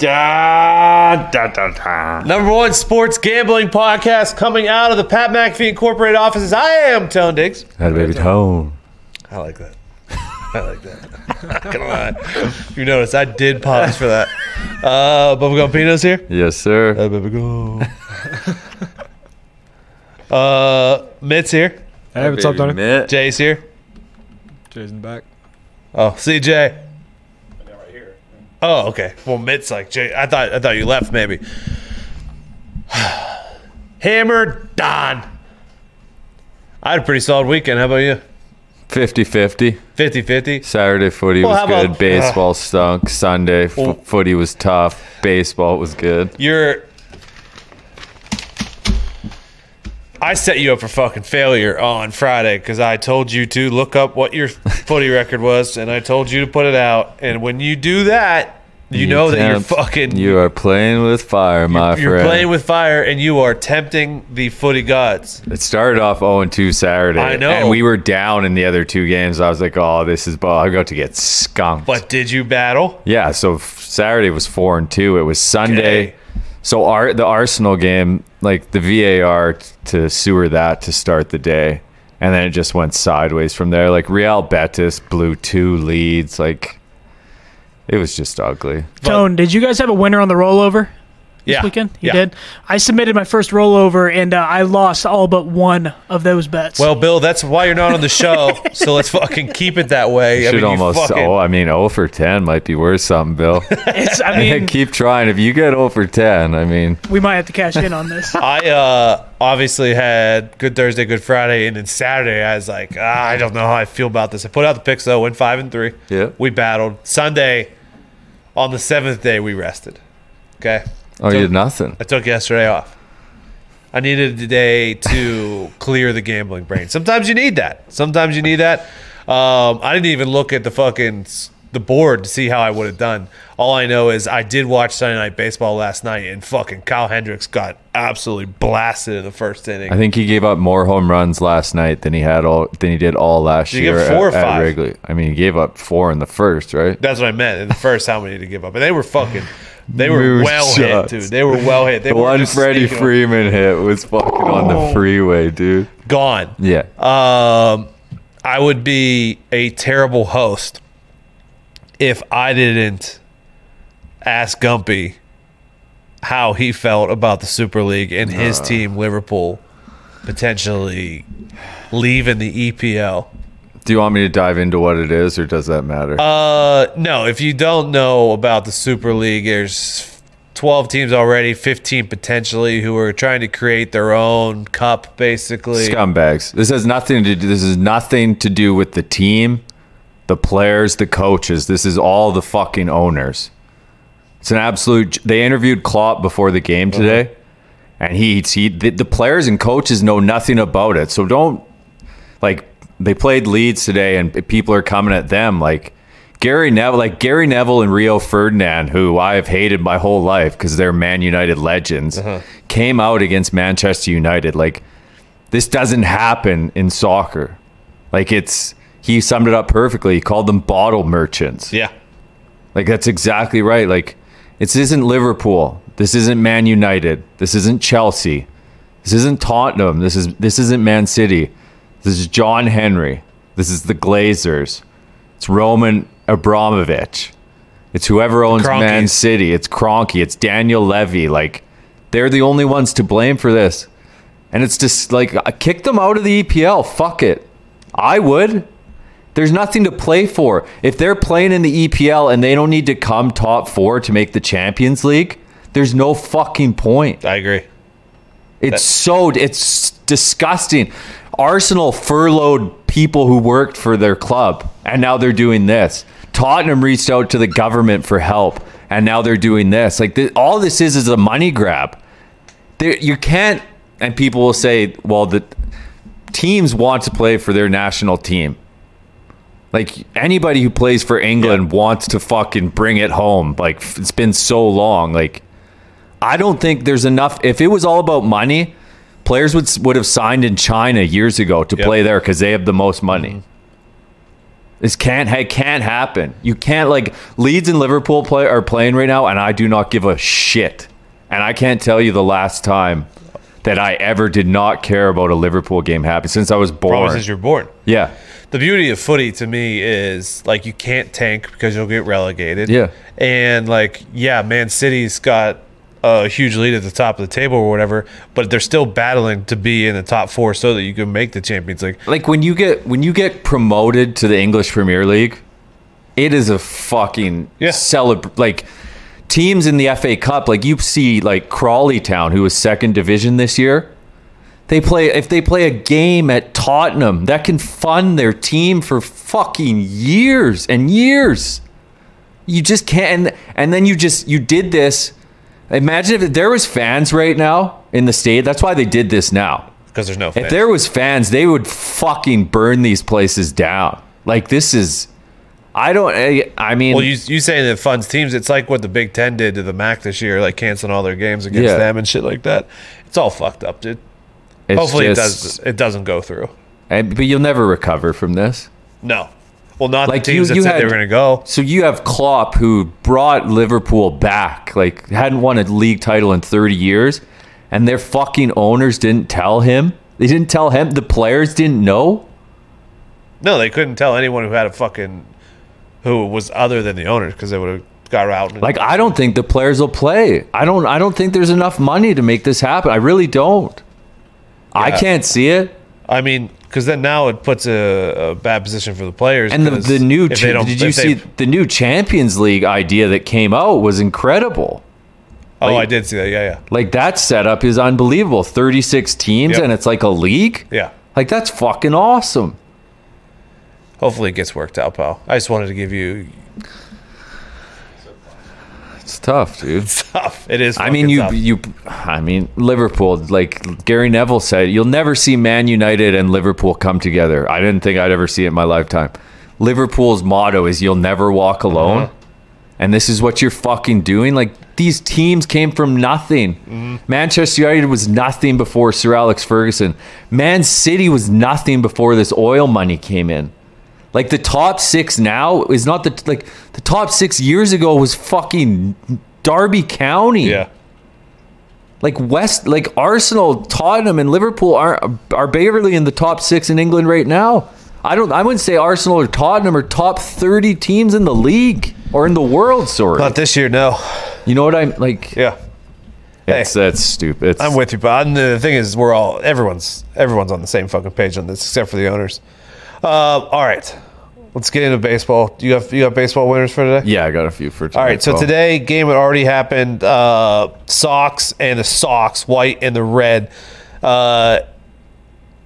Da, da, da, da. Number one sports gambling podcast coming out of the Pat McAfee Incorporated offices. I am Tone Diggs. Had a baby tone. I like that. I like that. Not gonna lie. You notice I did pause for that. Uh, Bubblegum Pino's here. Yes, sir. Uh, Bubblegum. uh, Mitt's here. Hey, what's up, Tony? Mitt. Jay's here. Jay's in the back. Oh, CJ. Oh, okay. Well, Mitt's like Jay. I thought I thought you left maybe. Hammer Don. I had a pretty solid weekend. How about you? 50-50. 50-50. Saturday footy Well, was good. about- Baseball uh, stunk. Sunday f- Well- footy was tough. Baseball was good. You're. I set you up for fucking failure on Friday because I told you to look up what your footy record was, and I told you to put it out. And when you do that, you, know that you're fucking You are playing with fire, my friend. you're friend. playing with fire, and you are tempting the footy gods. it started off 0-2 Saturday. I know. And we were down in the other two games. I was like, oh, this is ball. I'm going to get skunked. But did you battle? Yeah, so Saturday was four and two. It was Sunday. Okay. So our the Arsenal game, like the VAR t- to sewer that to start the day, and then it just went sideways from there. Like Real Betis blew two leads. Like it was just ugly. Tone, did you guys have a winner on the rollover this Yeah. weekend? You Yeah. did. I submitted my first rollover and uh, I lost all but one of those bets. Well, Bill, that's why you're not on the show. so let's fucking keep it that way. I Should mean, you almost. fucking- oh, I mean, 0 for 10 might be worth something, Bill. it's, I mean, Keep trying. If you get 0 for 10, I mean, we might have to cash in on this. I uh, obviously had Good Thursday, Good Friday, and then Saturday I was like, ah, I don't know how I feel about this. I put out the picks though, went five and three. Yeah. We battled Sunday. On the seventh day, we rested. Okay. Oh, So- you did nothing. I took yesterday off. I needed a day to clear the gambling brain. Sometimes you need that. Sometimes you need that. Um, I didn't even look at the fucking the board to see how I would have done. All I know is I did watch Sunday Night Baseball last night, and fucking Kyle Hendricks got absolutely blasted in the first inning. I think he gave up more home runs last night than he had all than he did all last Did year. give four or at, at five? Wrigley. I mean, he gave up four in the first, right? That's what I meant in the first. How many to give up? And they were fucking. They were Moose well shots. hit, dude. They were well hit. They The one Freddie. Freeman hit was fucking on the freeway, dude. gone. Yeah. Um, I would be a terrible host if I didn't ask Gumpy how he felt about the Super League and his team, Liverpool, potentially leaving the EPL. Do you want me to dive into what it is, or does that matter? Uh, no, if you don't know about the Super League, there's 12 teams already, 15 potentially, who are trying to create their own cup, basically. Scumbags. This has nothing to do. This is nothing to do with the team, the players, the coaches. This is all the fucking owners. It's an absolute. They interviewed Klopp before the game today, and he, he the, the players and coaches know nothing about it. So don't like they played Leeds today, and people are coming at them like. Gary Neville, like Gary Neville and Rio Ferdinand, who I have hated my whole life because they're Man United legends, uh-huh. came out against Manchester United. Like, this doesn't happen in soccer. Like it's he summed it up perfectly. He called them bottle merchants. Yeah. Like that's exactly right. Like this isn't Liverpool. This isn't Man United. This isn't Chelsea. This isn't Tottenham. This is this isn't Man City. This is John Henry. This is the Glazers. It's Roman Abramovich. It's whoever owns Man City. It's Kroenke. It's Daniel Levy. Like they're the only ones to blame for this. And it's just like kick them out of the EPL. Fuck it. I would. There's nothing to play for. If they're playing in the EPL and they don't need to come top 4 to make the Champions League, there's no fucking point. I agree. It's so it's disgusting. Arsenal furloughed people who worked for their club, and now they're doing this. Tottenham reached out to the government for help, and now they're doing this. Like th- all this is is a money grab. There, you can't. And people will say, "Well, the teams want to play for their national team." Like anybody who plays for England wants to fucking bring it home. Like it's been so long. Like I don't think there's enough. If it was all about money, players would would have signed in China years ago to Yep. play there because they have the most money. Mm-hmm. This can't it can't happen. You can't like Leeds and Liverpool play are playing right now, and I do not give a shit. And I can't tell you the last time that I ever did not care about a Liverpool game happening since I was born. Probably since you're born. yeah, The beauty of footy to me is like you can't tank because you'll get relegated. Yeah. And like, yeah, Man City's got a huge lead at the top of the table or whatever, but they're still battling to be in the top four so that you can make the Champions League. like when you get when you get promoted to the English Premier League, it is a fucking Yeah. celebr like teams in the FA Cup. Like you see, like Crawley Town, who was second division this year. They play if they play a game at Tottenham that can fund their team for fucking years and years. You just can't, and, and then you just you did this. Imagine if there was fans right now in the state. That's why they did this now. Because there's no If there was fans, they would fucking burn these places down. Like this is, I don't. I, I mean, Well, you you saying that funds teams? It's like what the Big Ten did to the MAC this year, like canceling all their games against Yeah. them and shit like that. It's all fucked up, dude. Hopefully it does. It doesn't go through. and- but you'll never recover from this. No. Well, not Like, the you- teams that you said they had- were going to go. So you have Klopp who brought Liverpool back, like hadn't won a league title in 30 years, and their fucking owners didn't tell him. They didn't tell him. The players didn't know. No, they couldn't tell anyone who had a fucking who was other than the owners because they would have got out. And, Like I don't think the players will play. I don't. I don't think there's enough money to make this happen. I really don't. I can't see it. I mean, because then now it puts a, a bad position for the players. And the, the new cha- did you see the new Champions League idea that came out was incredible. Oh, like- I did see that. Yeah, yeah, Like that setup is unbelievable. 36 teams Yep. and it's like a league. yeah. Like that's fucking awesome. Hopefully it gets worked out, pal. I just wanted to give you It's tough, dude. stuff. It is. I mean, you tough. you I mean, Liverpool, like Gary Neville said, you'll never see Man United and Liverpool come together. I didn't think I'd ever see it in my lifetime. Liverpool's motto is you'll never walk alone. Uh-huh. And this is what you're fucking doing. Like these teams came from nothing. Mm-hmm. Manchester United was nothing before Sir Alex Ferguson. Man City was nothing before this oil money came in. Like the top six now is not the like the top six years ago was fucking Derby County. yeah. Like West, like Arsenal, Tottenham, and Liverpool are are barely in the top six in England right now. I don't. I wouldn't say Arsenal or Tottenham are top thirty teams in the league or in the world. Sorry, Not this year, no. you know what I'm like. Yeah, It's that's stupid. It's, I'm with you, but I'm- the thing is, we're all everyone's everyone's on the same fucking page on this, except for the owners. Uh, all right, let's get into baseball. You have you got baseball winners for today? Yeah, I got a few for. Today. All right, so well. today game had already happened. Uh, Sox and the Sox, white and the red. Uh,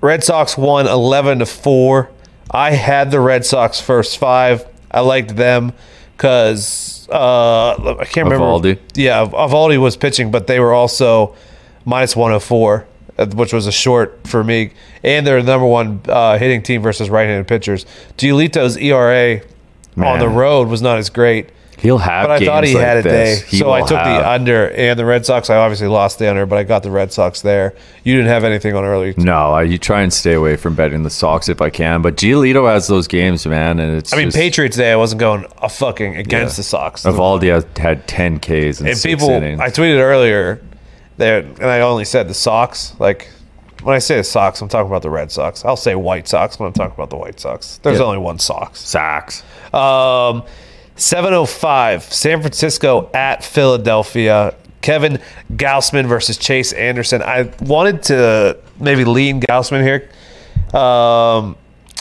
Red Sox won eleven to four. I had the Red Sox first five. I liked them because uh, I can't remember. Eovaldi. Yeah, Eovaldi was pitching, but they were also minus one hundred four, uh, which was a short for me. And they're the number one uh, hitting team versus right-handed pitchers. Giolito's ERA on the road was not as great. he'll have. But I thought he like had a day. He so I took have. the under and the Red Sox. I obviously lost the under, but I got the Red Sox there. You didn't have anything on early. No, I, you try and stay away from betting the Sox if I can. But Giolito has those games, man, and it's. I mean, just, Patriots Day, I wasn't going a fucking against Yeah. the Sox. Eovaldi had 10 Ks in and people, innings. I tweeted earlier there, and I only said the Sox. Like when I say the Sox, I'm talking about the Red Sox. I'll say White Sox when I'm talking about the White Sox. There's Yeah. only one Sox. Sacks. Um, 705, San Francisco at Philadelphia. Kevin Gausman versus Chase Anderson. I wanted to maybe lean Gausman here. Um,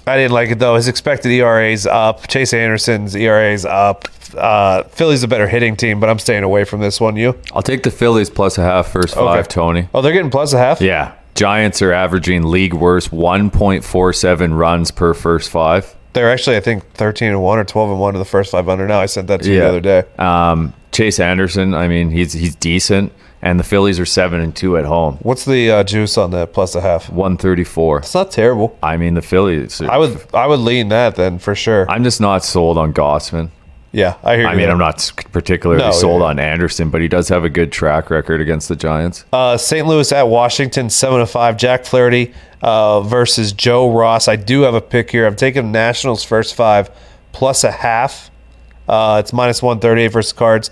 I didn't like it though. His expected ERA is up. Chase Anderson's ERA is up. Uh, Philly's a better hitting team, but I'm staying away from this one. You? I'll take the Phillies plus a half first five, Tony. Oh, they're getting plus a half. Yeah. Giants are averaging league worst 1.47 runs per first five. They're actually, I think, 13 and one or 12 and one in the first five under. Now I sent that to you the other day. Um, Chase Anderson, I mean, he's he's decent, and the Phillies are seven and two at home, What's the uh, juice on that plus a half? 134. It's not terrible. I mean, the Phillies. I would I would lean that then for sure. I'm just not sold on Gausman. Yeah, I hear. I mean. I'm not particularly No, sold yeah. on Anderson, but he does have a good track record against the Giants. Uh, St. Louis at Washington, seven to five. Jack Flaherty uh, versus Joe Ross. I do have a pick here. I'm taking Nationals first five plus a half. Uh, it's minus one thirty eight versus Cards.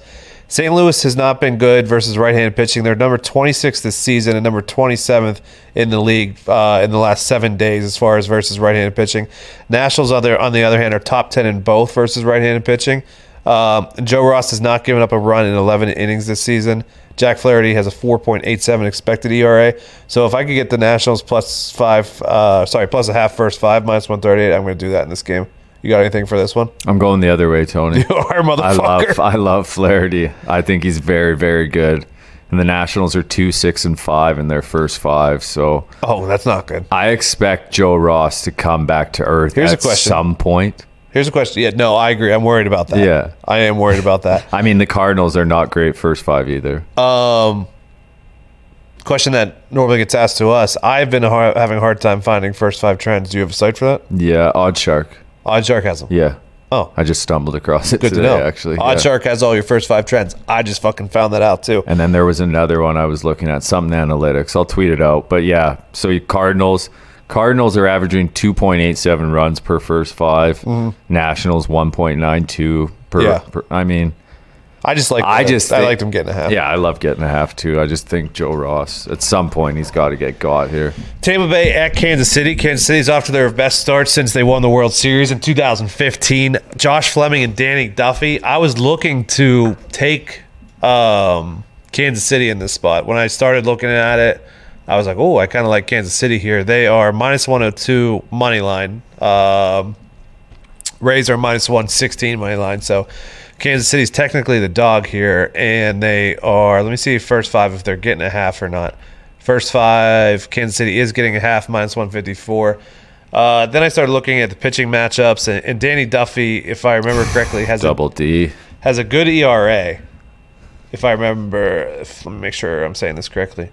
St. Louis has not been good versus right-handed pitching. They're number 26 this season and number 27th in the league uh, in the last seven days as far as versus right-handed pitching. Nationals, other on the other hand, are top 10 in both versus right-handed pitching. Um, Joe Ross has not given up a run in 11 innings this season. Jack Flaherty has a 4.87 expected ERA. So if I could get the Nationals plus five, uh, sorry, plus a half first five minus 138, I'm going to do that in this game. You got anything for this one? I'm going the other way, Tony. You are, motherfucker. I love I love Flaherty. I think he's very very good. And the Nationals are two six and five in their first five. So oh, that's not good. I expect Joe Ross to come back to earth Here's a at question. some point. Here's a question. Yeah, no, I agree. I'm worried about that. Yeah. I am worried about that. I mean, the Cardinals are not great first five either. Um, question that normally gets asked to us. I've been har having a hard time finding first five trends. Do you have a site for that? yeah, OddsShark. OddsShark has them. Yeah. Oh, I just stumbled across it good today, to know. actually. Odd yeah. Shark has all your first five trends. I just fucking found that out too. And then there was another one I was looking at, something analytics. I'll tweet it out. But yeah, so you- Cardinals, Cardinals are averaging 2.87 runs per first 5 mm-hmm. Nationals 1.92 per. Yeah. per. I mean, I just like. I just I liked them getting a half. yeah, I love getting a half too. I just think Joe Ross at some point he's got to get got here. Tampa Bay at Kansas City. Kansas City's off to their best start since they won the World Series in 2015. Josh Fleming and Danny Duffy. I was looking to take um, Kansas City in this spot. When I started looking at it, I was like, oh, I kind of like Kansas City here. They are minus 102 money line. Um, Rays are minus 116 money line. So Kansas City's technically the dog here. And they are, let me see first five if they're getting a half or not. First five, Kansas City is getting a half, minus 154. Uh, then I started looking at the pitching matchups, and, and Danny Duffy, if I remember correctly, has Double D. has a good ERA. If I remember, if, let me make sure I'm saying this correctly.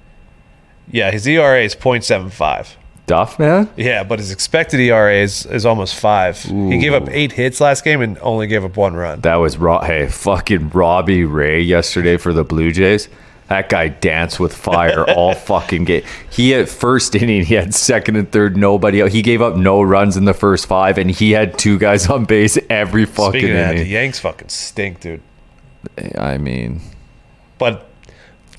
Yeah, his ERA is 0.75. Duff, man? Yeah, but his expected ERA is, is almost five. He gave up eight hits last game and only gave up one run. That was Ro- hey, fucking Robbie Ray yesterday for the Blue Jays. That guy danced with fire all fucking game. He had first inning, he had second and third, nobody out. He gave up no runs in the first five, and he had two guys on base every fucking Speaking of that, the. Yanks fucking stink, dude. I mean, But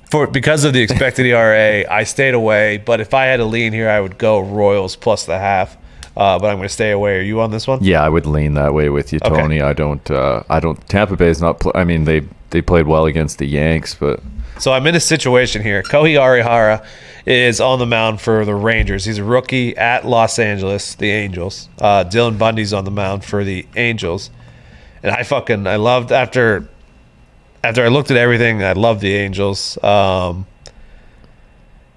for because of the expected ERA, I stayed away. But if I had to lean here, I would go Royals plus the half. Uh, but I'm going to stay away. Are you on this one? yeah, I would lean that way with you, Okay. Tony. I don't, uh, I don't. Tampa Bay is not. Pl- I mean, they they played well against the Yanks, but So I'm in a situation here. Kohei Arihara is on the mound for the Rangers. He's a rookie at Los Angeles, the Angels. Uh, Dylan Bundy's on the mound for the Angels, and I fucking I loved after after I looked at everything. I love the Angels. Um,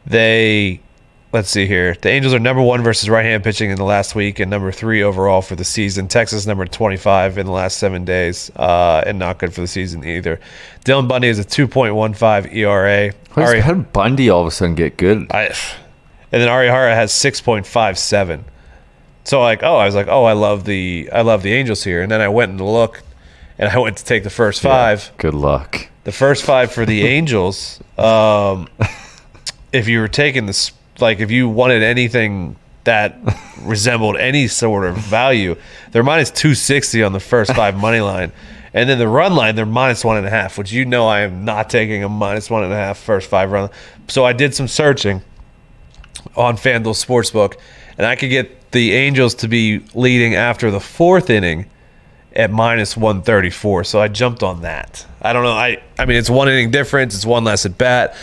they let's see here. The Angels are number one versus right-hand pitching in the last week, and number three overall for the season. Texas number twenty-five in the last seven days, uh, and not good for the season either. Dylan Bundy is a two point one five ERA. how Ari, did Bundy all of a sudden get good? I, and then Arihara has six point five seven. So like, oh, I was like, oh, I love the I love the Angels here, and then I went and looked, and I went to take the first five. Good luck. The first five for the Angels. Um, if you were taking this, like, if you wanted anything that resembled any sort of value, they're minus two sixty on the first five money line, and then the run line they're minus one and a half, which you know I am not taking a minus one and a half first five run. So I did some searching on FanDuel Sportsbook, and I could get the Angels to be leading after the fourth inning at minus 134. So I jumped on that. I don't know. I, I mean, it's one inning difference, it's one less at bat,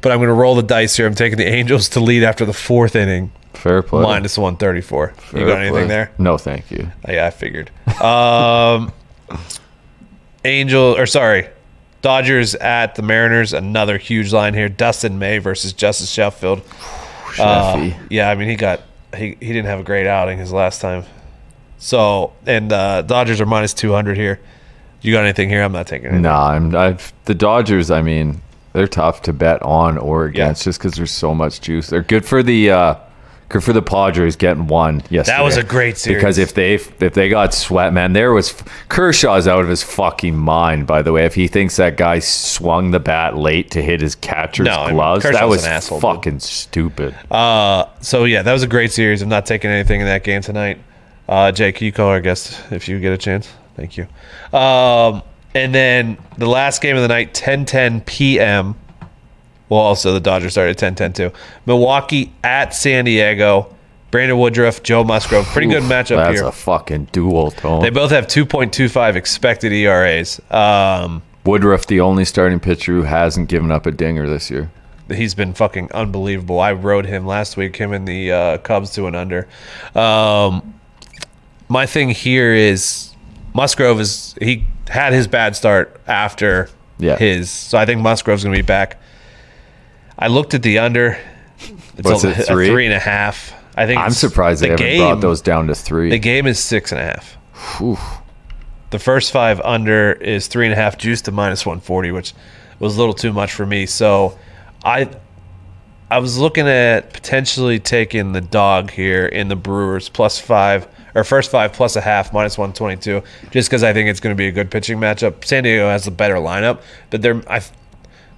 but I'm going to roll the dice here. I'm taking the Angels to lead after the fourth inning, Fair play. minus 134. you got anything play. there? No, thank you. Oh, yeah, I figured. Um, Angel, or sorry, Dodgers at the Mariners. Another huge line here. Dustin May versus Justus Sheffield. Uh, yeah, I mean he got he, he didn't have a great outing his last time. So and uh, Dodgers are minus two hundred here. You got anything here? I'm not taking it. Nah, I'm. I've the Dodgers. I mean, they're tough to bet on or against just because there's so much juice. They're good for the uh, Good for the Padres getting one yesterday. That was a great series. Because if they if they got sweat, man, there was Kershaw's out of his fucking mind. By the way, if he thinks that guy swung the bat late to hit his catcher's No, I mean, gloves, that was asshole, dude. fucking stupid. Uh, so yeah, that was a great series. I'm not taking anything in that game tonight. Uh, Jake, you call our guest if you get a chance. Thank you. Um, and then the last game of the night, 10:10 p.m. Well, also the Dodgers started at 10:10 too. Milwaukee at San Diego. Brandon Woodruff, Joe Musgrove. Pretty good matchup That's here. That's a fucking duel, Tone. They both have 2.25 expected ERAs. Um, Woodruff, the only starting pitcher who hasn't given up a dinger this year. he's been fucking unbelievable. I rode him last week, him and the uh, Cubs to an under. Um, my thing here is Musgrove is he had his bad start after Yeah. his, so I think Musgrove's gonna be back. I looked at the under. It's What's a, it, a three? three and a half. I think I'm surprised they haven't game, brought those down to three. The game is six and a half. Oof. The first five under is three and a half juice to minus 140, which was a little too much for me. So I I was looking at potentially taking the dog here in the Brewers plus five or first five plus a half minus 122 just because I think it's going to be a good pitching matchup. San Diego has a better lineup, but there I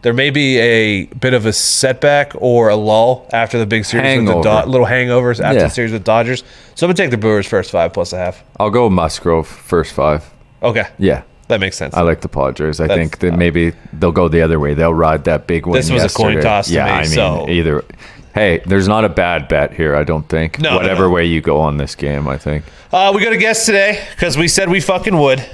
there may be a bit of a setback or a lull after the big series with the Do- little hangovers after Yeah. the series with Dodgers. So I'm gonna take the Brewers first five plus a half. I'll go Musgrove first five. Okay, Yeah. that makes sense. I like the Padres. I That's- think that uh, maybe they'll go the other way. They'll ride that big one. This was a coin toss to yeah, me, I mean, so- either. Hey, there's not a bad bet here. I don't think. No, no, Whatever no. way you go on this game, I think. Uh, we got a guest today because we said we fucking would,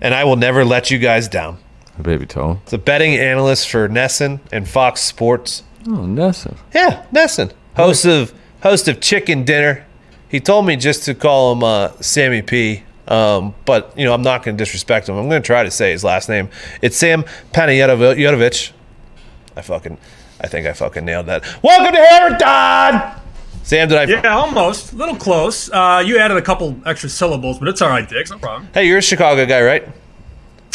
and I will never let you guys down. Baby toe. It's a betting analyst for NESN and Fox Sports. Oh, NESN. Yeah, NESN, host of host of Chicken Dinner. He told me just to call him uh, Sammy P. Um, but you know, I'm not going to disrespect him. I'm going to try to say his last name. It's Sam Panayotovich. I fucking, I think I fucking nailed that. Welcome to Hammerton. Sam, did I? Yeah, almost. A little close. Uh, you added a couple extra syllables, but it's all right, Diggs. No problem. Hey, you're a Chicago guy, right?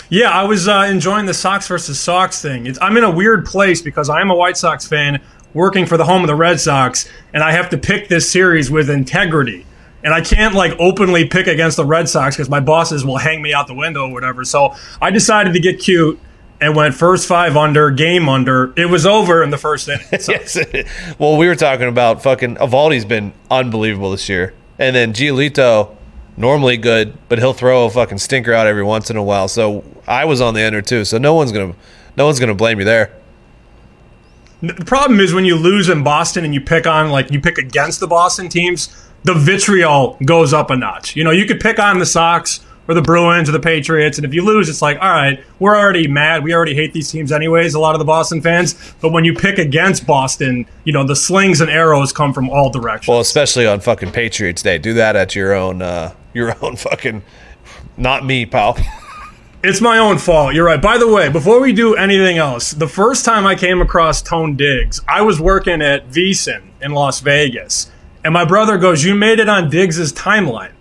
Yeah, I was uh, enjoying the Sox versus Sox thing. It's, I'm in a weird place because I'm a White Sox fan working for the home of the Red Sox, and I have to pick this series with integrity. And I can't like openly pick against the Red Sox because my bosses will hang me out the window or whatever. So I decided to get cute and went first five under, game under. It was over in the first inning. Yes. well, we were talking about fucking Eovaldi's been unbelievable this year, and then Giolito, normally good, but he'll throw a fucking stinker out every once in a while. So I was on the under too. So no one's gonna, no one's gonna blame you there. The problem is when you lose in Boston and you pick on like you pick against the Boston teams, the vitriol goes up a notch. You know, you could pick on the Sox or the Bruins or the Patriots, and if you lose, it's like, all right, we're already mad. We already hate these teams anyways. A lot of the Boston fans, but when you pick against Boston, you know the slings and arrows come from all directions. Well, especially on fucking Patriots Day. Do that at your own, uh, your own fucking, not me, pal. It's my own fault. You're right. By the way, before we do anything else, the first time I came across Tone Diggs, I was working at VSiN in Las Vegas. And my brother goes, You made it on Diggs's timeline.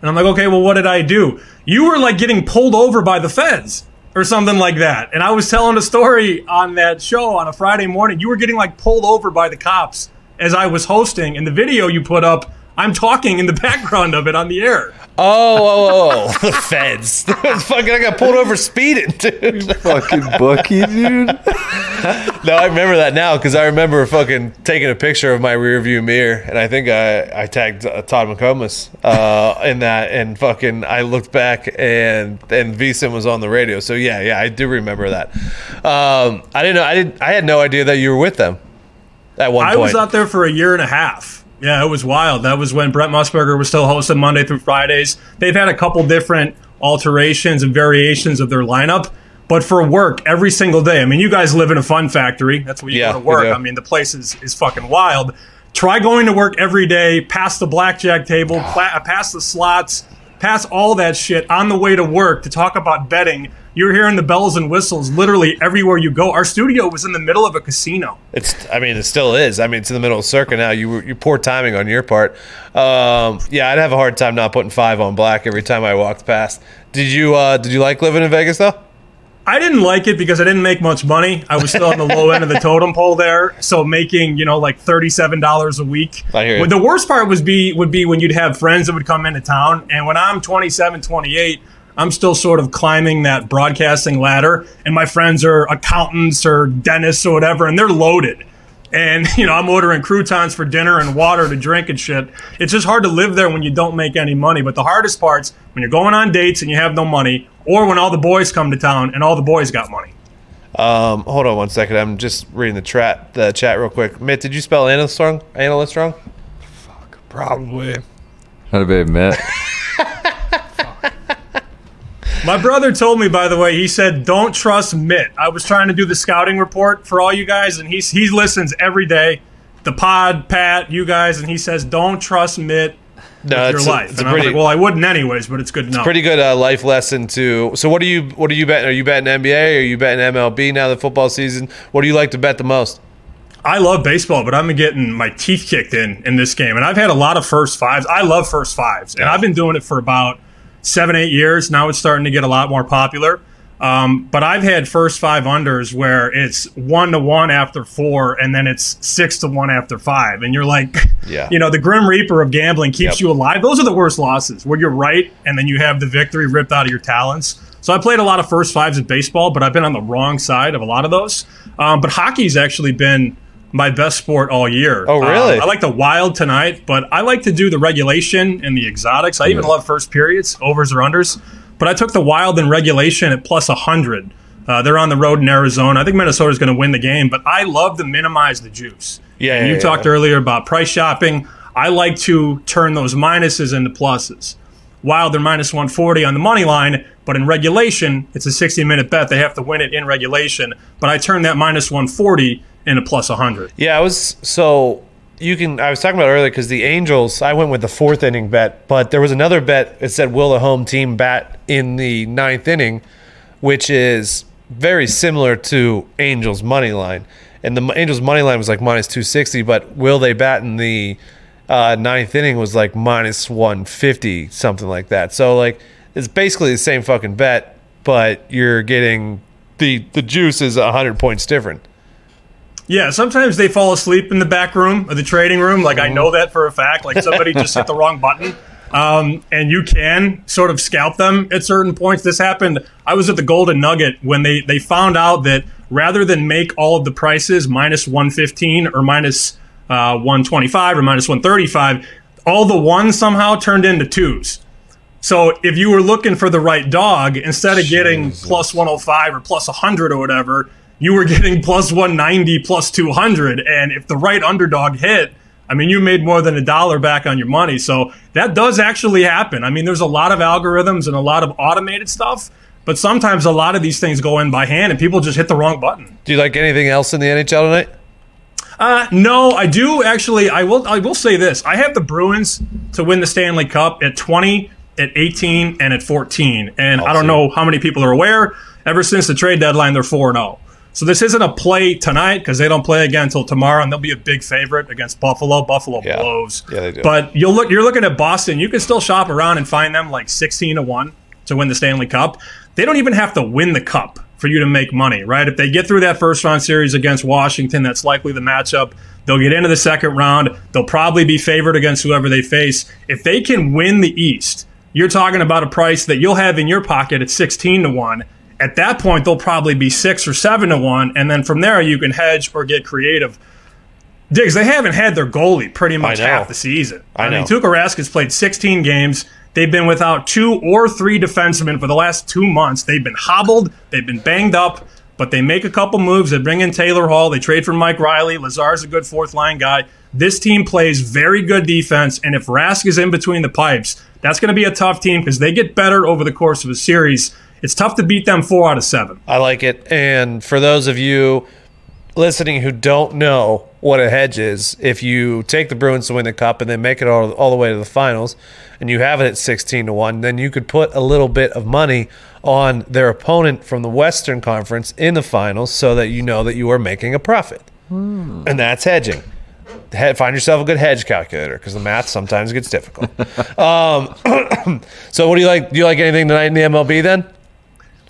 And I'm like, Okay, well, what did I do? You were like getting pulled over by the feds or something like that. And I was telling a story on that show on a Friday morning. You were getting like pulled over by the cops as I was hosting. And the video you put up, I'm talking in the background of it on the air. Oh, oh, oh, the feds. fucking, I got pulled over speeding, dude. Fucking bookie, dude. No, I remember that now because I remember fucking taking a picture of my rear view mirror, and I think I, I tagged uh, Todd McComas uh, in that, and fucking I looked back and and VSiN was on the radio. So yeah, yeah, I do remember that. Um, I didn't know. I didn't. I had no idea that you were with them at one I point. was out there for a year and a half. Yeah, it was wild. That was when Brent Musburger was still hosting Monday through Fridays. They've had a couple different alterations and variations of their lineup, but for work every single day. I mean, you guys live in a fun factory. That's where you Yeah, go to work. I mean, the place is, is fucking wild. Try going to work every day, past the blackjack table, pla- past the slots, past all that shit on the way to work to talk about betting. You're hearing the bells and whistles literally everywhere you go. Our studio was in the middle of a casino. It's. I mean, it still is. I mean, it's in the middle of circa now. You were you poor timing on your part. Um, yeah, I'd have a hard time not putting five on black every time I walked past. Did you? Uh, did you like living in Vegas though? I didn't like it because I didn't make much money. I was still on the low end of the totem pole there, so making you know like thirty-seven dollars a week. I hear you. The worst part was be would be when you'd have friends that would come into town, and when I'm 27, 28, I'm still sort of climbing that broadcasting ladder, and my friends are accountants or dentists or whatever, and they're loaded. And you know, I'm ordering croutons for dinner and water to drink and shit. It's just hard to live there when you don't make any money. But the hardest part's when you're going on dates and you have no money, or when all the boys come to town and all the boys got money. Um, hold on one second. I'm just reading the chat the chat real quick. Mitt, did you spell analyst wrong? Analyst wrong? Fuck, probably. Not a bit admit. My brother told me, by the way, he said, "Don't trust Mitt." I was trying to do the scouting report for all you guys, and he's he listens every day. The pod, Pat, you guys, and he says, "Don't trust Mitt No, with your it's a, life." it's and a I'm pretty like, "Well, I wouldn't anyways, but it's good to know." pretty good uh, life lesson too. So what are you what are you betting? Are you betting NBA? Are you betting MLB now the football season? What do you like to bet the most? I love baseball, but I'm getting my teeth kicked in in this game, and I've had a lot of first fives. I love first fives, and I've been doing it for about seven, eight years. Now it's starting to get a lot more popular. Um, but I've had first five unders where it's one to one after four, and then it's six to one after five, and you're like, Yeah. you know, the grim reaper of gambling keeps Yep. you alive. Those are the worst losses where you're right, and then you have the victory ripped out of your talents. So I played a lot of first fives in baseball, but I've been on the wrong side of a lot of those. Um, but hockey's actually been my best sport all year. Oh, really? Um, I like the wild tonight, but I like to do the regulation and the exotics. I even love first periods, overs or unders. But I took the wild in regulation at plus 100. Uh, they're on the road in Arizona. I think Minnesota's going to win the game, but I love to minimize the juice. Yeah, And you yeah. talked earlier about price shopping. I like to turn those minuses into pluses. Wild, they're minus 140 on the money line, but in regulation, it's a 60 minute bet. They have to win it in regulation. But I turn that minus 140 into plus 100. Yeah, I was so you can. I was talking about earlier because the Angels. I went with the fourth inning bet, but there was another bet. It said will the home team bat in the ninth inning, which is very similar to Angels money line. And the Angels money line was like minus two sixty, but will they bat in the uh, ninth inning was like minus one fifty, something like that. So like it's basically the same fucking bet, but you're getting the the juice is hundred points different. Yeah, sometimes they fall asleep in the back room of the trading room. Like I know that for a fact. Like somebody just hit the wrong button. Um, and you can sort of scalp them at certain points. This happened. I was at the Golden Nugget when they they found out that rather than make all of the prices minus one fifteen or minus uh, one twenty five or minus one thirty five, all the ones somehow turned into twos. So if you were looking for the right dog, instead of getting plus 105 or plus 100 or whatever, you were getting plus 190, plus 200. And if the right underdog hit, I mean, you made more than a dollar back on your money. So that does actually happen. I mean, there's a lot of algorithms and a lot of automated stuff, but sometimes a lot of these things go in by hand and people just hit the wrong button. Do you like anything else in the NHL tonight? Uh, no, I do actually. I will. I will say this. I have the Bruins to win the Stanley Cup at 20, at 18, and at 14. And I don't know how many people are aware. Ever since the trade deadline, they're 4 0. So this isn't a play tonight because they don't play again until tomorrow, and they'll be a big favorite against Buffalo. Buffalo Yeah. blows. Yeah, they do. But you'll look. You're looking at Boston. You can still shop around and find them like 16 to one to win the Stanley Cup. They don't even have to win the cup for you to make money, right? If they get through that first round series against Washington, that's likely the matchup. They'll get into the second round. They'll probably be favored against whoever they face. If they can win the East, you're talking about a price that you'll have in your pocket at 16 to 1. At that point, they'll probably be 6 or 7 to 1. And then from there, you can hedge or get creative. Diggs, they haven't had their goalie pretty much half the season. I mean, know. Tuukka Rask has played 16 games. They've been without two or three defensemen for the last two months. They've been hobbled. They've been banged up, but they make a couple moves. They bring in Taylor Hall. They trade for Mike Reilly. Lazar's a good fourth line guy. This team plays very good defense, and if Rask is in between the pipes, that's going to be a tough team because they get better over the course of a series. It's tough to beat them four out of seven. I like it. And for those of you listening who don't know what a hedge is, if you take the Bruins to win the cup and then make it all, all the way to the finals, and you have it at 16 to 1, then you could put a little bit of money on their opponent from the Western Conference in the finals so that you know that you are making a profit. Hmm. And that's hedging. Find yourself a good hedge calculator because the math sometimes gets difficult. um, so, what do you like? Do you like anything tonight in the MLB then?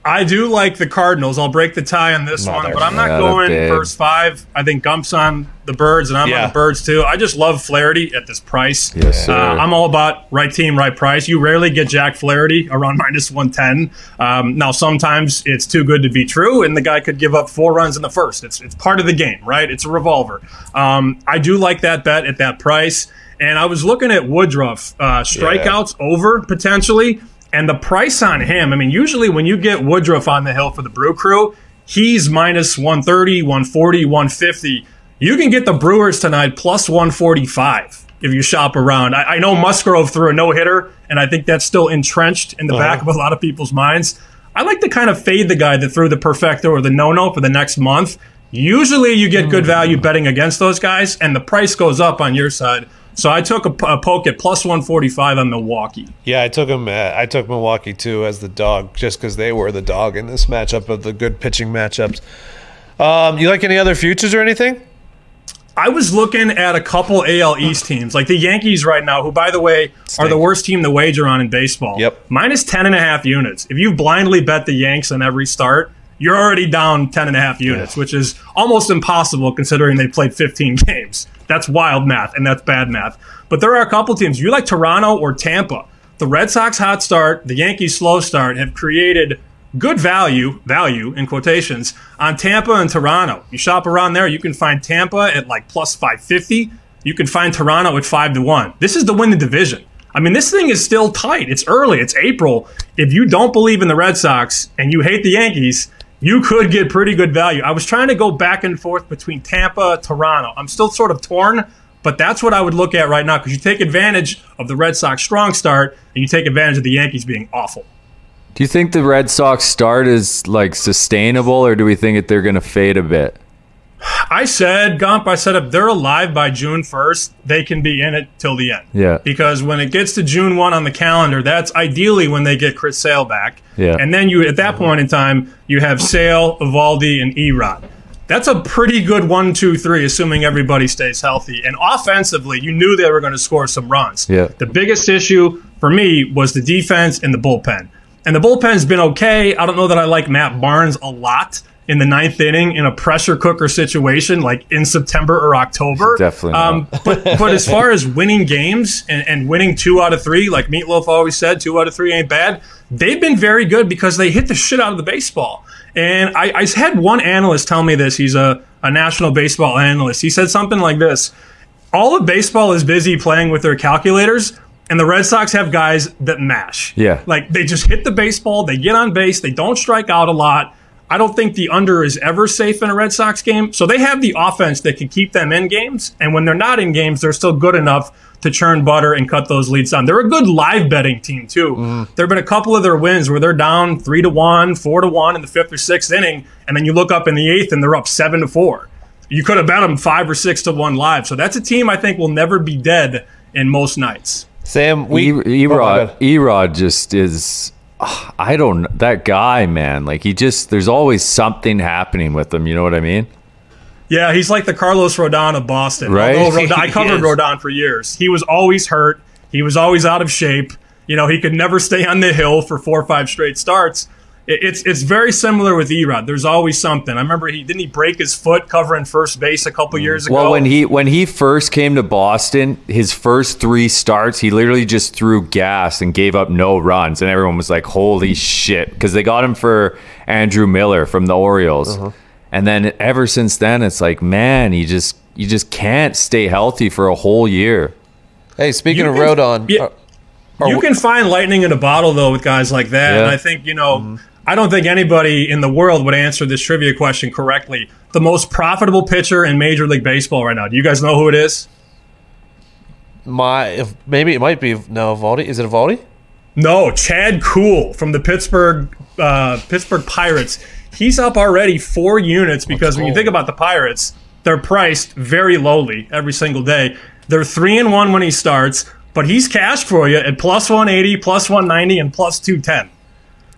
I do like the Cardinals. I'll break the tie on this one, but I'm not going first five. I think Gump's on the Birds, and I'm Yeah. on the Birds too. I just love Flaherty at this price. Yes. Uh, I'm all about right team, right price. You rarely get Jack Flaherty around minus 110. Um, now, sometimes it's too good to be true, and the guy could give up four runs in the first. It's, it's part of the game, right? It's a revolver. Um, I do like that bet at that price. And I was looking at Woodruff uh, strikeouts over potentially, and the price on him. I mean, usually when you get Woodruff on the hill for the Brew Crew, he's minus 130, 140, 150. You can get the Brewers tonight plus 145 if you shop around. I, I know Musgrove threw a no hitter, and I think that's still entrenched in the uh-huh. back of a lot of people's minds. I like to kind of fade the guy that threw the perfecto or the no no for the next month. Usually you get good hmm. value betting against those guys, and the price goes up on your side. So I took a poke at plus 145 on Milwaukee. Yeah, I took him. Uh, I took Milwaukee too as the dog, just because they were the dog in this matchup of the good pitching matchups. Um, you like any other futures or anything? I was looking at a couple AL East teams, like the Yankees right now, who, by the way, are the worst team to wager on in baseball. Yep. Minus 10 and a half units. If you blindly bet the Yanks on every start, you're already down 10 and a half units, which is almost impossible considering they played 15 games. That's wild math, and that's bad math. But there are a couple teams. You like Toronto or Tampa. The Red Sox hot start, the Yankees slow start have created good value, value in quotations, on Tampa and Toronto. You shop around there, you can find Tampa at like plus 550. You can find Toronto at 5 to 1. This is to win the division. I mean, this thing is still tight. It's early, it's April. If you don't believe in the Red Sox and you hate the Yankees, you could get pretty good value. I was trying to go back and forth between Tampa, Toronto. I'm still sort of torn, but that's what I would look at right now because you take advantage of the Red Sox strong start and you take advantage of the Yankees being awful. Do you think the Red Sox start is like sustainable, or do we think that they're going to fade a bit? I said, Gump, I said if they're alive by June 1st, they can be in it till the end. Yeah. Because when it gets to June 1 on the calendar, that's ideally when they get Chris Sale back. Yeah. And then you, at that mm-hmm. point in time, you have Sale, Eovaldi, and Erod. That's a pretty good one, two, three, assuming everybody stays healthy. And offensively, you knew they were going to score some runs. Yeah. The biggest issue for me was the defense and the bullpen. And the bullpen's been okay. I don't know that I like Matt Barnes a lot in the ninth inning in a pressure cooker situation, like in September or October. Definitely. Um, but but as far as winning games and, and winning two out of three, like Meatloaf always said, two out of three ain't bad. They've been very good because they hit the shit out of the baseball. And I, I had one analyst tell me this. He's a, a national baseball analyst. He said something like this All of baseball is busy playing with their calculators, and the Red Sox have guys that mash. Yeah. Like they just hit the baseball, they get on base, they don't strike out a lot. I don't think the under is ever safe in a Red Sox game. So they have the offense that can keep them in games. And when they're not in games, they're still good enough to churn butter and cut those leads down. They're a good live betting team, too. Mm-hmm. There have been a couple of their wins where they're down three to one, four to one in the fifth or sixth inning. And then you look up in the eighth and they're up seven to four. You could have bet them five or six to one live. So that's a team I think will never be dead in most nights. Sam, we my Erod, Erod just is. Ah, I don't. That guy, man. Like he just. There's always something happening with him. You know what I mean? Yeah, he's like the Carlos Rodon of Boston. Right? Rodon, I covered. Rodon for years. He was always hurt. He was always out of shape. You know, he could never stay on the hill for four or five straight starts. It- It's it's very similar with Erod. There's always something. I remember he didn't he break his foot covering first base a couple years ago. Well, when he when he first came to Boston, his first three starts, he literally just threw gas and gave up no runs, and everyone was like, "Holy shit!" Because they got him for Andrew Miller from the Orioles, Uh-huh. and then ever since then, it's like, man, you just you just can't stay healthy for a whole year. hey, speaking You of can- Rodon, yeah. uh, you can find lightning in a bottle though with guys like that. Yeah. And I think you know. I don't think anybody in the world would answer this trivia question correctly. The most profitable pitcher in Major League Baseball right now. Do you guys know who it is? my if, maybe it might be no Valdi. Is it Valdi? No, Chad Kuhl from the Pittsburgh uh, Pittsburgh Pirates. He's up already four units because when you think about the Pirates, they're priced very lowly every single day. They're three and one when he starts, but he's cashed for you at plus one eighty, plus one ninety, and plus two ten.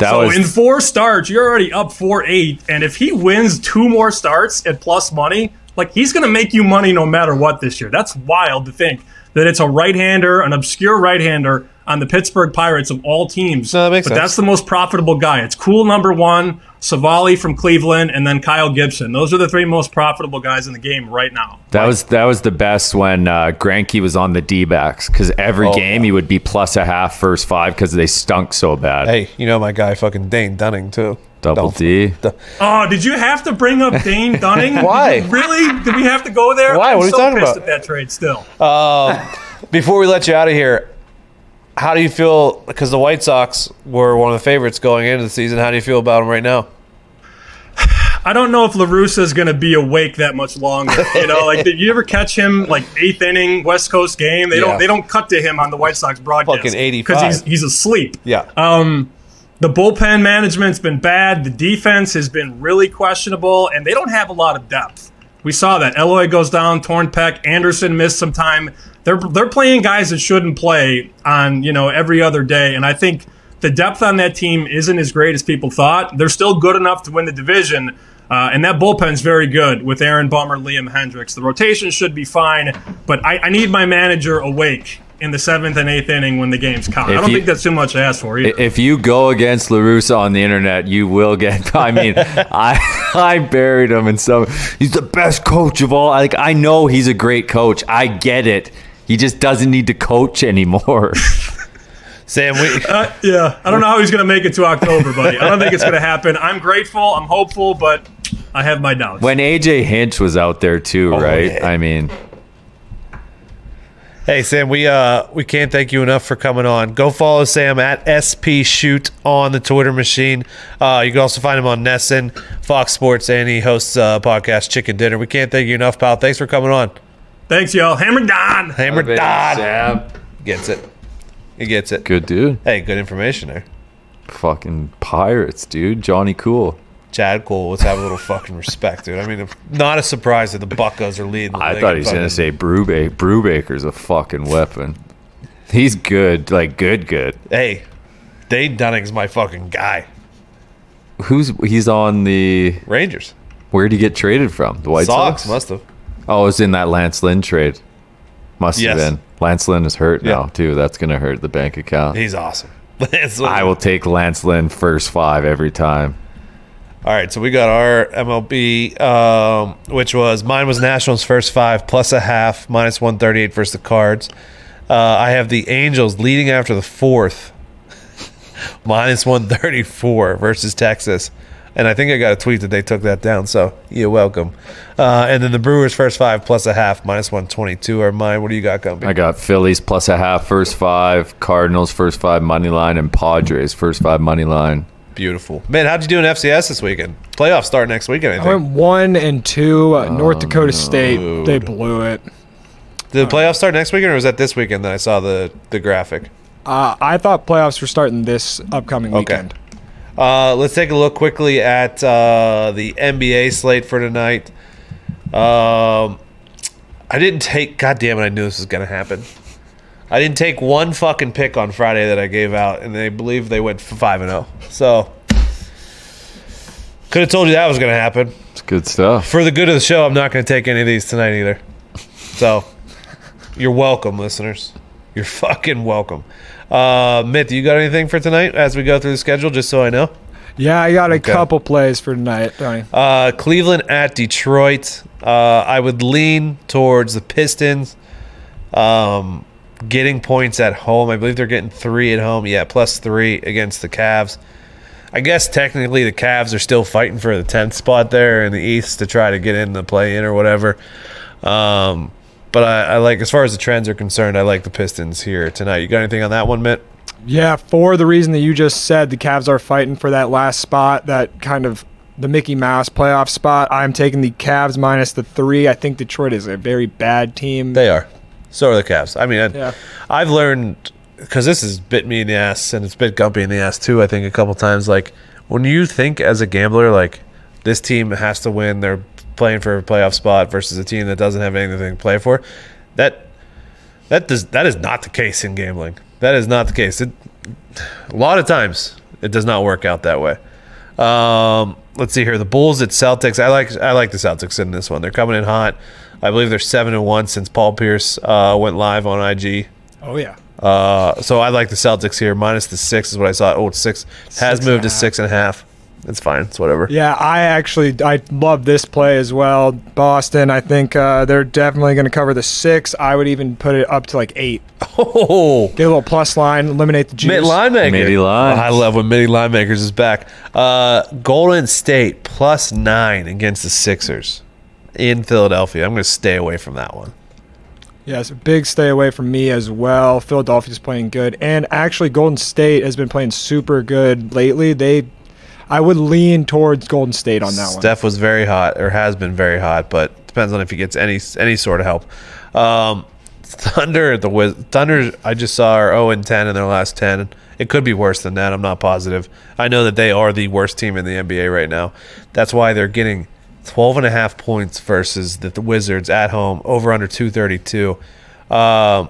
That So was in four starts, you're already up four eight, and if he wins two more starts at plus money, like he's going to make you money no matter what this year. That's wild to think that it's a right-hander, an obscure right-hander on the Pittsburgh Pirates of all teams. No, that makes but sense. that's the most profitable guy. It's Kuhl number one, Civale from Cleveland, and then Kyle Gibson. Those are the three most profitable guys in the game right now. That was that was the best when uh, Greinke was on the D backs because every Oh, game yeah. he would be plus a half first five because they stunk so bad. Hey, you know my guy fucking Dane Dunning too. Double Don't- D. Oh, did you have to bring up Dane Dunning? Why? Really? Did we have to go there? Why? I'm What are you so talking pissed about? at that trade still. Before we let you out of here, how do you feel? Because the White Sox were one of the favorites going into the season. How do you feel about them right now? I don't know if La Russa is going to be awake that much longer. You know, like did you ever catch him like eighth inning West Coast game? They Yeah. don't they don't cut to him on the White Sox broadcast Fucking 85. because he's he's asleep. Yeah. Um, the bullpen management's been bad. The defense has been really questionable, and they don't have a lot of depth. We saw that Eloy goes down, torn pec. Anderson missed some time. They're they're playing guys that shouldn't play on you know every other day, and I think the depth on that team isn't as great as people thought. They're still good enough to win the division, uh, and that bullpen's very good with Aaron Bummer, Liam Hendriks. The rotation should be fine, but I, I need my manager awake in the seventh and eighth inning when the games count. I don't you- think that's too much to ask for either. If you go against La Russa on the internet, you will get. I mean, I I buried him in some. He's the best coach of all. Like I know he's a great coach. I get it. He just doesn't need to coach anymore. Sam, we Uh, yeah, I don't know how he's going to make it to October, buddy. I don't think it's going to happen. I'm grateful. I'm hopeful, but I have my doubts. when AJ Hinch was out there too, right? yeah. I mean, Hey Sam, we uh we can't thank you enough for coming on. Go follow Sam at SP Shoot on the Twitter machine. Uh, you can also find him on NESN, Fox Sports, and he hosts a podcast Chicken Dinner. We can't thank you enough, pal. Thanks for coming on. Thanks, y'all. Hammer Don. Hammer Down gets it. He gets it. Good dude. Hey, good information there. Fucking pirates, dude. Johnny Cool. Chad Kuhl, let's have a little fucking respect, dude. I mean, not a surprise that the Buckos are leading. The I thought he was gonna say Brubaker. Brubaker's a fucking weapon. He's good, like good, good. Hey, Dane Dunning's my fucking guy. Who's he's on the? Rangers. Where'd he get traded from? The White Sox Sox. must have. Oh, it was in that Lance Lynn trade. Must Yes. have been. Lance Lynn is hurt Yeah. now too. That's gonna hurt the bank account. He's awesome. I will take Lance Lynn first five every time. All right, so we got our MLB, um, which was mine was Nationals first five plus a half minus one thirty eight versus the Cards. Uh, I have the Angels leading after the fourth minus one thirty four versus Texas, and I think I got a tweet that they took that down. So you're welcome. Uh, and then the Brewers first five plus a half minus one twenty two are mine. What do you got, Gumpy? I got Phillies plus a half first five, Cardinals first five money line, and Padres first five money line. Beautiful, man. How'd you do in FCS this weekend? Playoffs start next weekend. I I went one and two. Uh, North Dakota State, they blew it. Did the playoffs start next weekend, or was that this weekend that I saw the the graphic? Uh, I thought playoffs were starting this upcoming Okay. weekend. Uh, let's take a look quickly at uh, the NBA slate for tonight. Um, I didn't take. God damn it! I knew this was gonna happen. I didn't take one fucking pick on Friday that I gave out, and they believe they went five and zero. So could have told you that was gonna happen. It's good stuff. For the good of the show, I'm not gonna take any of these tonight either. So you're welcome, listeners. You're fucking welcome. Uh, Mitt, you got anything for tonight as we go through the schedule, just so I know? Yeah, I got a Okay. couple plays for tonight, Tony. Uh, Cleveland at Detroit. Uh, I would lean towards the Pistons. Um, getting points at home. I believe they're getting three at home. Yeah, plus three against the Cavs. I guess technically the Cavs are still fighting for the tenth spot there in the East to try to get in the play in or whatever. Um, but I, I like as far as the trends are concerned, I like the Pistons here tonight. You got anything on that one, Mitt? Yeah, for the reason that you just said, the Cavs are fighting for that last spot, that kind of the Mickey Mouse playoff spot. I'm taking the Cavs minus the three. I think Detroit is a very bad team. They are. So are the Cavs. I mean, I, Yeah. I've learned because this has bit me in the ass and it's bit Gumpy in the ass too. I think a couple times. Like when you think as a gambler, like this team has to win, they're playing for a playoff spot versus a team that doesn't have anything to play for. That that does that is not the case in gambling. That is not the case. It, a lot of times it does not work out that way. Um, let's see here. The Bulls at Celtics. I like I like the Celtics in this one. They're coming in hot. I believe they're seven and one since Paul Pierce uh, went live on IG. Oh, yeah. Uh, so I like the Celtics here. Minus the six is what I saw. Oh, it's six. Has Six moved to half. six and a half. It's fine. It's whatever. Yeah, I actually I love this play as well. Boston, I think uh, they're definitely going to cover the six. I would even put it up to like eight. Oh, Get a little plus line, eliminate the juice. Mid linemaker. Mitty Lines. I love when Mitty linemakers is back. Uh, Golden State plus nine against the Sixers in Philadelphia. I'm going to stay away from that one. Yes, a big stay away from me as well. Philadelphia's playing good, and actually Golden State has been playing super good lately. They, I would lean towards Golden State on that one. Steph was very hot, or has been very hot, but depends on if he gets any any sort of help. Um, Thunder, the Wiz- Thunder, I just saw are 0 and 10 in their last 10. It could be worse than that. I'm not positive. I know that they are the worst team in the NBA right now. That's why they're getting 12 and a half points versus the, the Wizards at home, over under 232. Um,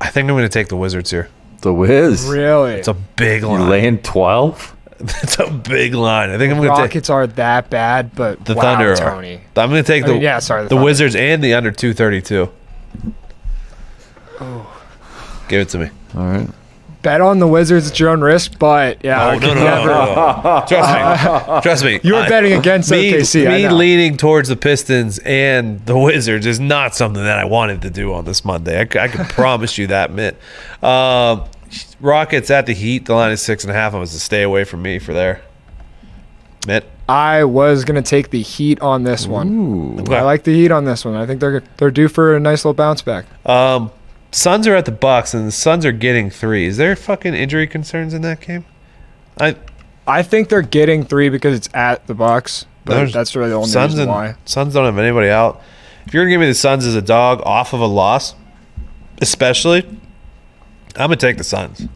I think I'm going to take the Wizards here. The Wiz. Really, It's a big line. You line. laying 12? That's a big line. I think I'm going to take Rockets aren't that bad, but the wow, Thunder. Are. Tony. I'm going to take I the mean, yeah, sorry, the the Wizards and the under 232. Oh. Give it to me. All right. Bet on the Wizards at your own risk, but yeah, Oh, no, no, no, never- no, no. Trust me. Trust me. You're I- betting against me, OKC, I Me leaning towards the Pistons and the Wizards is not something that I wanted to do on this Monday. I can promise you that, Mitt. Um, Rockets at the Heat. The line is six and a half. I was to stay away from me for there. Mitt. I was gonna take the Heat on this one. Okay. I like the Heat on this one. I think they're they're due for a nice little bounce back. Um, Suns are at the Bucks, and the Suns are getting three. Is there fucking injury concerns in that game? I I think they're getting three because it's at the Bucks, but that's really the only Suns reason and why. Suns don't have anybody out. If you're gonna give me the Suns as a dog off of a loss, especially, I'm gonna take the Suns.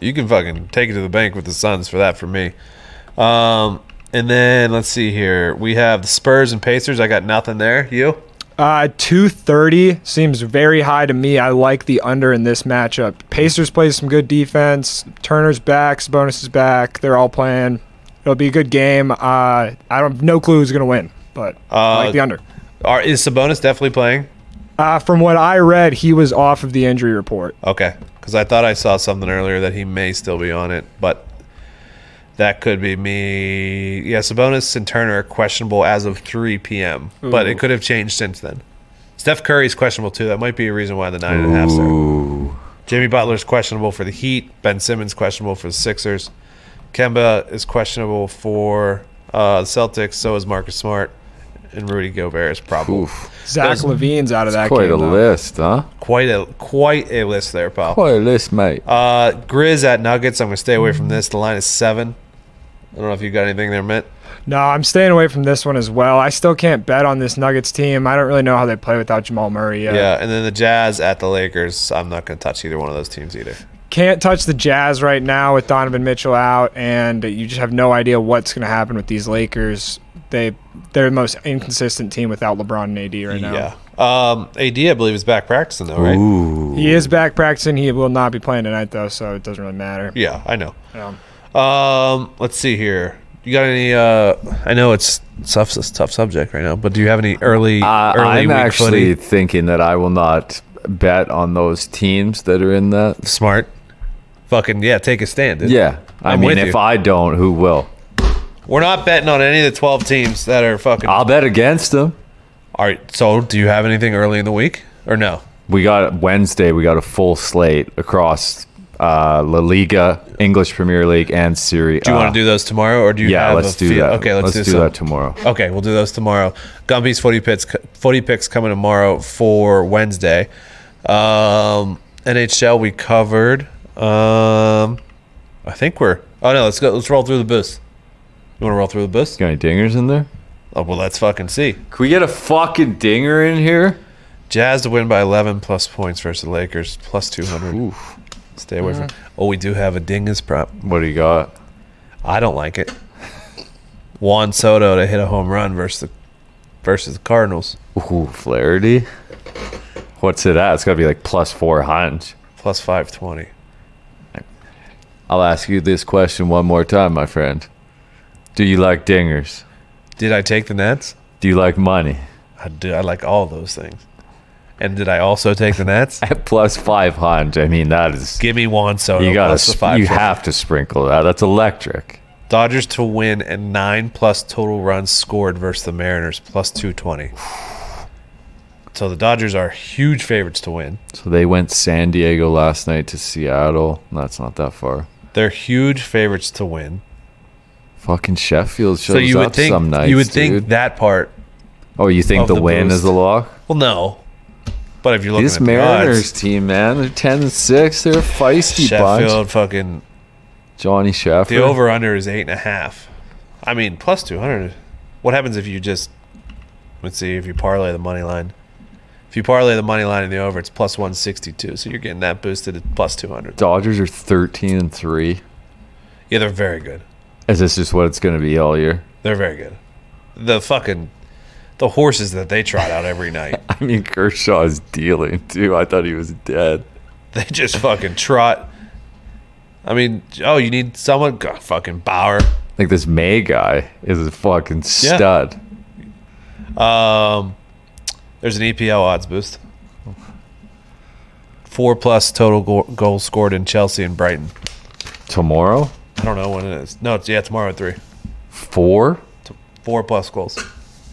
You can fucking take it to the bank with the Suns for that for me. Um, and then let's see here. We have the Spurs and Pacers. I got nothing there. You? Uh, two thirty seems very high to me. I like the under in this matchup. Pacers play some good defense. Turner's back. Sabonis is back. They're all playing. It'll be a good game. Uh, I don't have no clue who's gonna win, but I Uh, like the under. Are is Sabonis definitely playing? Uh, from what I read, he was off of the injury report. Okay, because I thought I saw something earlier that he may still be on it, but that could be me. Yeah, Sabonis and Turner are questionable as of 3 p.m., but it could have changed since then. Steph Curry's questionable too. That might be a reason why the nine and a half's there. Ooh. Jimmy Butler's questionable for the Heat. Ben Simmons questionable for the Sixers. Kemba is questionable for uh, the Celtics. So is Marcus Smart, and Rudy Gobert is probable. Oof. Zach Those- LaVine's out of that Quite game. a though. list, huh? Quite a quite a list there, pal. Quite a list, mate. Uh, Grizz at Nuggets. I'm going to stay away from this. The line is seven. I don't know if you got anything there, Mitt. No, I'm staying away from this one as well. I still can't bet on this Nuggets team. I don't really know how they play without Jamal Murray yet. Yeah, and then the Jazz at the Lakers. I'm not going to touch either one of those teams either. Can't touch the Jazz right now with Donovan Mitchell out, and you just have no idea what's going to happen with these Lakers. They they're the most inconsistent team without LeBron and AD right now. Yeah. Um, AD, I believe, is back practicing though, right? Ooh. He is back practicing. He will not be playing tonight though, so it doesn't really matter. Yeah, I know. Um, Um, let's see here. You got any? Uh, I know it's tough, it's a tough subject right now, but do you have any early, Uh, early I'm week actually footy? thinking that I will not bet on those teams that are in that. Smart. Fucking yeah, take a stand. dude. Yeah. I I'm mean, if you. I don't, who will? We're not betting on any of the 12 teams that are fucking. I'll bet against them. All right. So, do you have anything early in the week or no? We got Wednesday, we got a full slate across uh, La Liga, English Premier League, and Serie Do you want to do those tomorrow, or do you? Yeah, have let's a do feel- that. Okay, let's, let's do, do that tomorrow. Okay, we'll do those tomorrow. Gumpy's footy picks, footy picks coming tomorrow for Wednesday. Um, NHL we covered. Um, I think we're. Oh no, let's go. Let's roll through the boost. You want to roll through the boost? Got any dingers in there? Oh well, let's fucking see. Can we get a fucking dinger in here? Jazz to win by 11 plus points versus the Lakers plus 200. Stay away from. Mm-hmm. Oh, we do have a dingus prop. What do you got? I don't like it. Juan Soto to hit a home run versus the versus the Cardinals Ooh, Flaherty. What's it at? It's got to be like plus 400. plus 520. I'll ask you this question one more time, my friend. Do you like dingers? Did I take the Nets? Do you like money? I do. I like all those things. And did I also take the Nets? At plus 500. I mean, that is. Give me Juan Soto. You got to. five You have to sprinkle that. That's electric. Dodgers to win and nine plus total runs scored versus the Mariners plus two twenty. So the Dodgers are huge favorites to win. So they went San Diego last night to Seattle. That's not that far. They're huge favorites to win. Fucking Sheffield shows so you would up think some nights. you would dude. think that part. Oh, you think the, the win boost. is the lock? Well, no. But if you're looking This at the Mariners odds, team, man, they're ten and six. They're a feisty Sheffield bunch. fucking Johnny Sheffield. the over under is eight and a half. I mean, plus two hundred. What happens if you just let's see if you parlay the money line? If you parlay the money line in the over, it's plus one sixty two. So you're getting that boosted at plus two hundred. Dodgers are thirteen and three. Yeah, they're very good. Is this just what it's going to be all year? They're very good. The fucking the horses that they trot out every night. I mean, Kershaw is dealing too. I thought he was dead. They just fucking trot. I mean, oh, you need someone? God, fucking Bauer. Like this May guy is a fucking Yeah. stud. Um, there's an EPL odds boost. Four plus total go- goals scored in Chelsea and Brighton. Tomorrow, I don't know when it is. No, it's yeah, tomorrow at three. four. Four plus goals.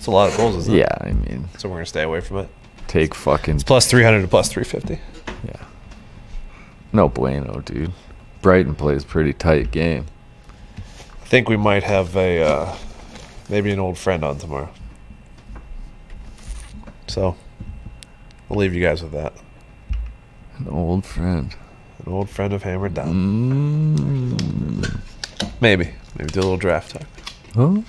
It's a lot of goals, isn't it? Yeah, I mean, So we're gonna stay away from it. take fucking It's Plus three hundred to plus three fifty. yeah. no bueno, dude. Brighton plays pretty tight game. I think we might have a uh, maybe an old friend on tomorrow. So we'll leave you guys with that. An old friend. An old friend of Hammered Down. Maybe. Maybe do a little draft talk. Oh.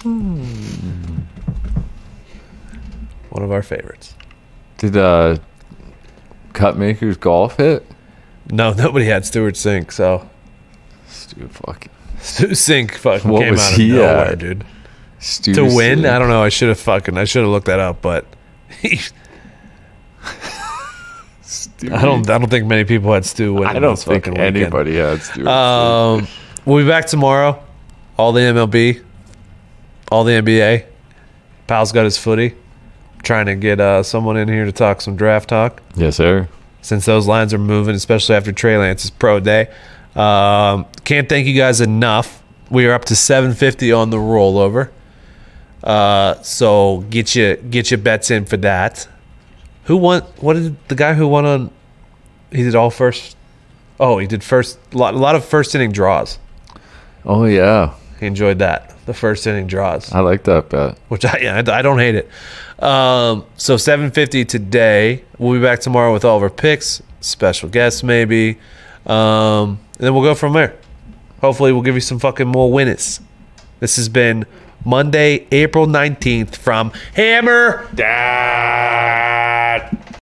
One of our favorites. Did uh, Cutmaker's golf hit? No, nobody had Stewart Cink, so Stu fucking Stu Cink fucking What came was out of he nowhere, at? dude. Stu To win, Cink. I don't know. I should have fucking I should have looked that up, but I don't I don't think many people had Stu win. I don't think anybody had Stu. Um, we'll be back tomorrow. All the MLB, all the NBA. Pal's got his footy. Trying to get uh, someone in here to talk some draft talk yes, sir. since those lines are moving, especially after Trey Lance's pro day. Um, can't thank you guys enough. We are up to 750 on the rollover. Uh, so get your get your bets in for that. Who won? What did the guy who won on? He did all first. Oh, he did first. A lot, a lot of first inning draws. Oh yeah, He enjoyed that. The first inning draws I like that bet. which I, yeah, I don't hate it. Um, so 750 today. We'll be back tomorrow with all of our picks, special guests maybe, um, and then we'll go from there. Hopefully, we'll give you some fucking more winners. This has been Monday, April 19th from Hammer Down.